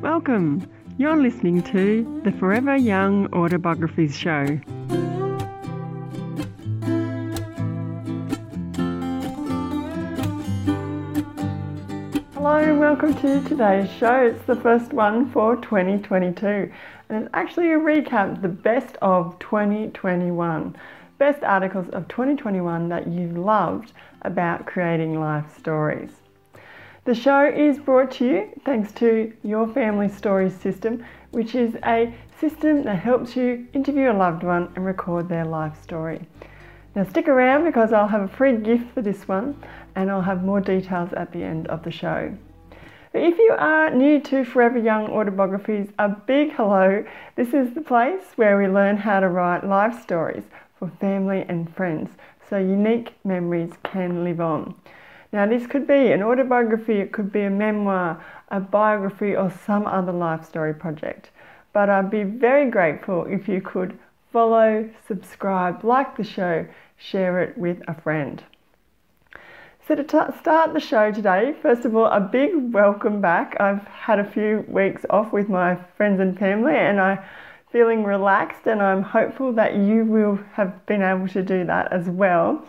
Welcome. You're listening to the Forever Young Autobiographies Show. Hello and welcome to today's show. It's the first one for 2022 and it's actually a recap, the best of 2021. Best articles of 2021 that you've loved about creating life stories. The show is brought to you thanks to Your Family Stories system, which is a system that helps you interview a loved one and record their life story. Now, stick around because I'll have a free gift for this one and I'll have more details at the end of the show. But If you are new to Forever Young Autobiographies, a big hello. This is the place where we learn how to write life stories for family and friends so unique memories can live on. Now, this could be an autobiography, it could be a memoir, a biography, or some other life story project. But I'd be very grateful if you could follow, subscribe, like the show, share it with a friend. So, to t- start the show today, first of all, a big welcome back. I've had a few weeks off with my friends and family, and I'm feeling relaxed, and I'm hopeful that you will have been able to do that as well.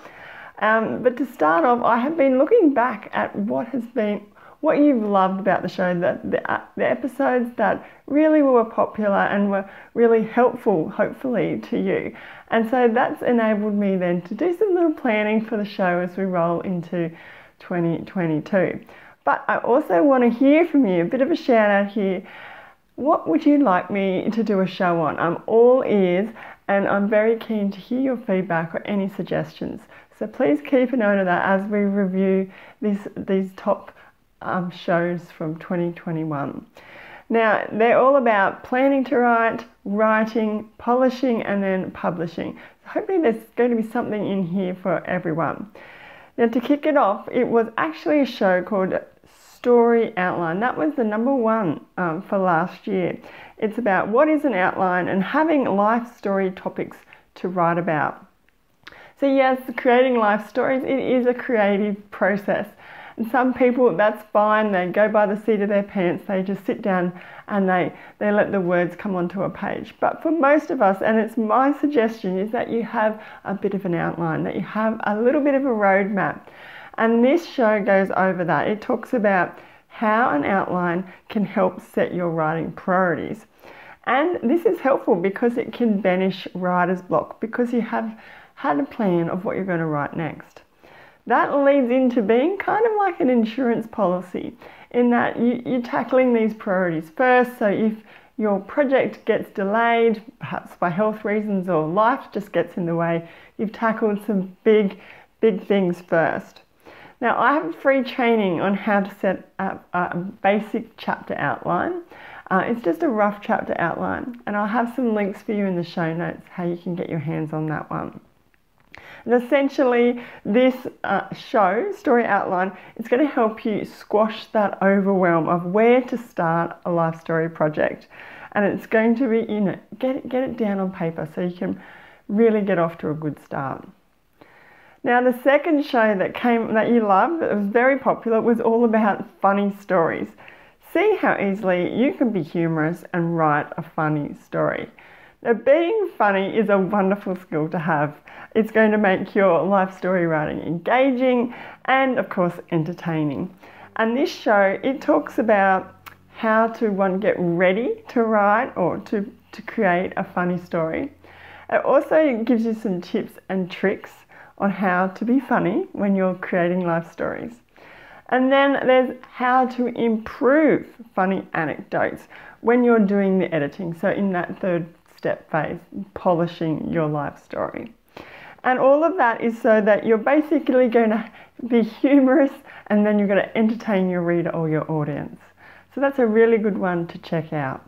Um, but to start off, I have been looking back at what has been, what you've loved about the show, the, uh, the episodes that really were popular and were really helpful, hopefully, to you. And so that's enabled me then to do some little planning for the show as we roll into 2022. But I also want to hear from you, a bit of a shout out here. What would you like me to do a show on? I'm all ears and I'm very keen to hear your feedback or any suggestions. So please keep a note of that as we review these, these top um, shows from 2021. Now, they're all about planning to write, writing, polishing, and then publishing. So hopefully, there's going to be something in here for everyone. Now, to kick it off, it was actually a show called Story Outline. That was the number one um, for last year. It's about what is an outline and having life story topics to write about. So, yes, creating life stories, it is a creative process. And some people, that's fine, they go by the seat of their pants, they just sit down and they, they let the words come onto a page. But for most of us, and it's my suggestion, is that you have a bit of an outline, that you have a little bit of a roadmap. And this show goes over that. It talks about how an outline can help set your writing priorities. And this is helpful because it can banish writer's block because you have had a plan of what you're going to write next. That leads into being kind of like an insurance policy in that you, you're tackling these priorities first. So if your project gets delayed, perhaps by health reasons or life just gets in the way, you've tackled some big, big things first. Now, I have a free training on how to set up a basic chapter outline. Uh, it's just a rough chapter outline, and I'll have some links for you in the show notes how you can get your hands on that one. And essentially, this uh, show, Story Outline, is going to help you squash that overwhelm of where to start a life story project. And it's going to be, you know, get it, get it down on paper so you can really get off to a good start. Now, the second show that came that you loved, that was very popular, was all about funny stories. See how easily you can be humorous and write a funny story. Now, being funny is a wonderful skill to have. It's going to make your life story writing engaging and, of course, entertaining. And this show, it talks about how to one get ready to write or to, to create a funny story. It also gives you some tips and tricks on how to be funny when you're creating life stories. And then there's how to improve funny anecdotes when you're doing the editing. So, in that third step phase, polishing your life story. And all of that is so that you're basically going to be humorous and then you're going to entertain your reader or your audience. So that's a really good one to check out.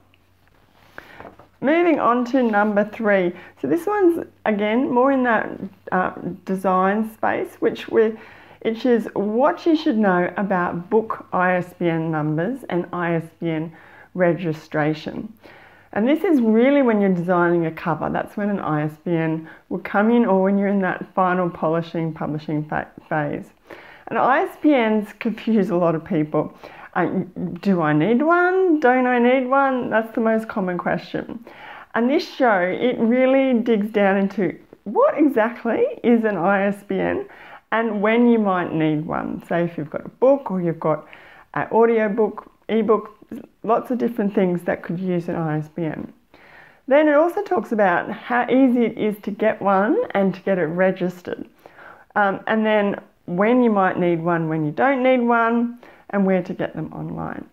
Moving on to number three. So this one's again more in that uh, design space, which we which is what you should know about book ISBN numbers and ISBN registration. And this is really when you're designing a cover. That's when an ISBN will come in or when you're in that final polishing, publishing phase. And ISBNs confuse a lot of people. Do I need one? Don't I need one? That's the most common question. And this show, it really digs down into what exactly is an ISBN and when you might need one. Say if you've got a book or you've got an audio book, ebook, lots of different things that could use an ISBN. Then it also talks about how easy it is to get one and to get it registered. Um, and then when you might need one, when you don't need one, and where to get them online.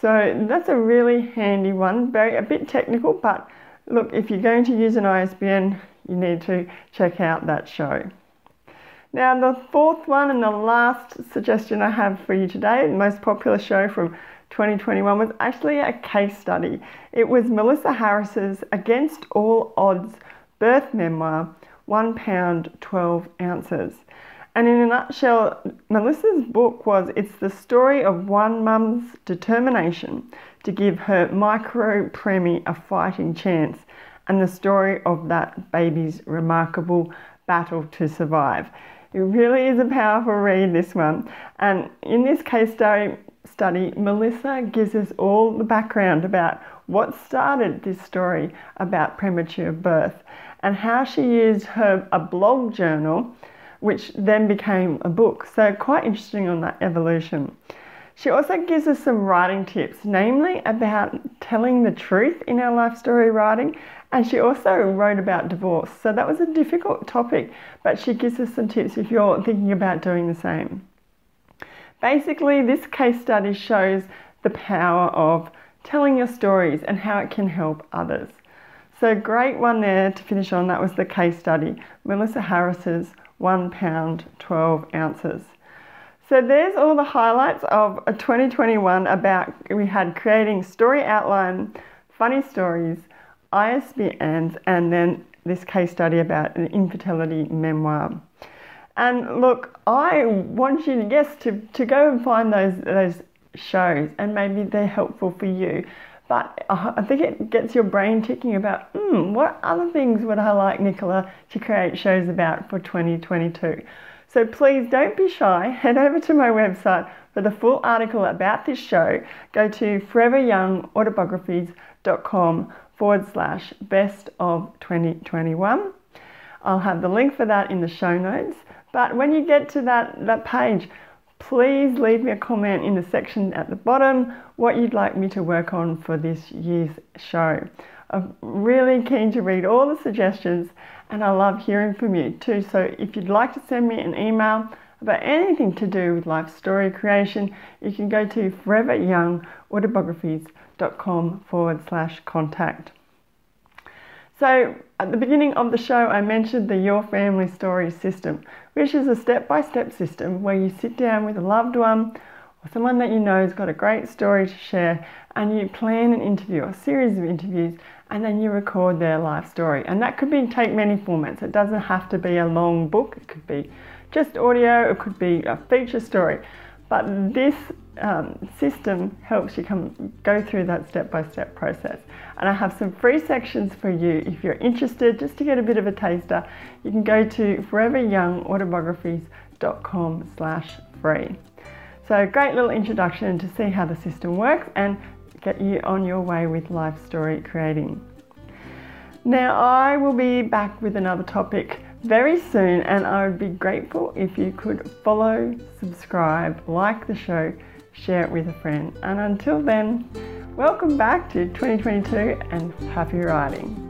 So that's a really handy one, very a bit technical, but look, if you're going to use an ISBN, you need to check out that show. Now, the fourth one and the last suggestion I have for you today, the most popular show from 2021 was actually a case study. It was Melissa Harris's Against All Odds birth memoir, One Pound, 12 Ounces. And in a nutshell, Melissa's book was it's the story of one mum's determination to give her micro preemie a fighting chance and the story of that baby's remarkable battle to survive. It really is a powerful read, this one. And in this case study, study, Melissa gives us all the background about what started this story about premature birth and how she used her a blog journal, which then became a book. So quite interesting on that evolution. She also gives us some writing tips, namely about telling the truth in our life story writing, and she also wrote about divorce. So that was a difficult topic, but she gives us some tips if you're thinking about doing the same. Basically, this case study shows the power of telling your stories and how it can help others. So, great one there to finish on. That was the case study Melissa Harris's one pound, 12 ounces. So, there's all the highlights of 2021 about we had creating story outline, funny stories, ISBNs, and then this case study about an infertility memoir. And look, I want you yes to, to go and find those those shows and maybe they're helpful for you. But I think it gets your brain ticking about, hmm, what other things would I like Nicola to create shows about for 2022? So please don't be shy. Head over to my website for the full article about this show. Go to foreveryoungautobiographie.com forward slash best of 2021. I'll have the link for that in the show notes. But when you get to that, that page, please leave me a comment in the section at the bottom what you'd like me to work on for this year's show. I'm really keen to read all the suggestions and I love hearing from you too. So if you'd like to send me an email about anything to do with life story creation, you can go to foreveryoungautobiographie.com forward slash contact. So, at the beginning of the show, I mentioned the Your Family Story system, which is a step by step system where you sit down with a loved one or someone that you know has got a great story to share and you plan an interview, a series of interviews, and then you record their life story. And that could be take many formats. It doesn't have to be a long book, it could be just audio, it could be a feature story. But this um, system helps you come go through that step-by-step process. And I have some free sections for you if you're interested, just to get a bit of a taster. You can go to foreveryoungautobiographie.com slash free. So great little introduction to see how the system works and get you on your way with life story creating. Now I will be back with another topic very soon, and I would be grateful if you could follow, subscribe, like the show, share it with a friend. And until then, welcome back to 2022 and happy writing.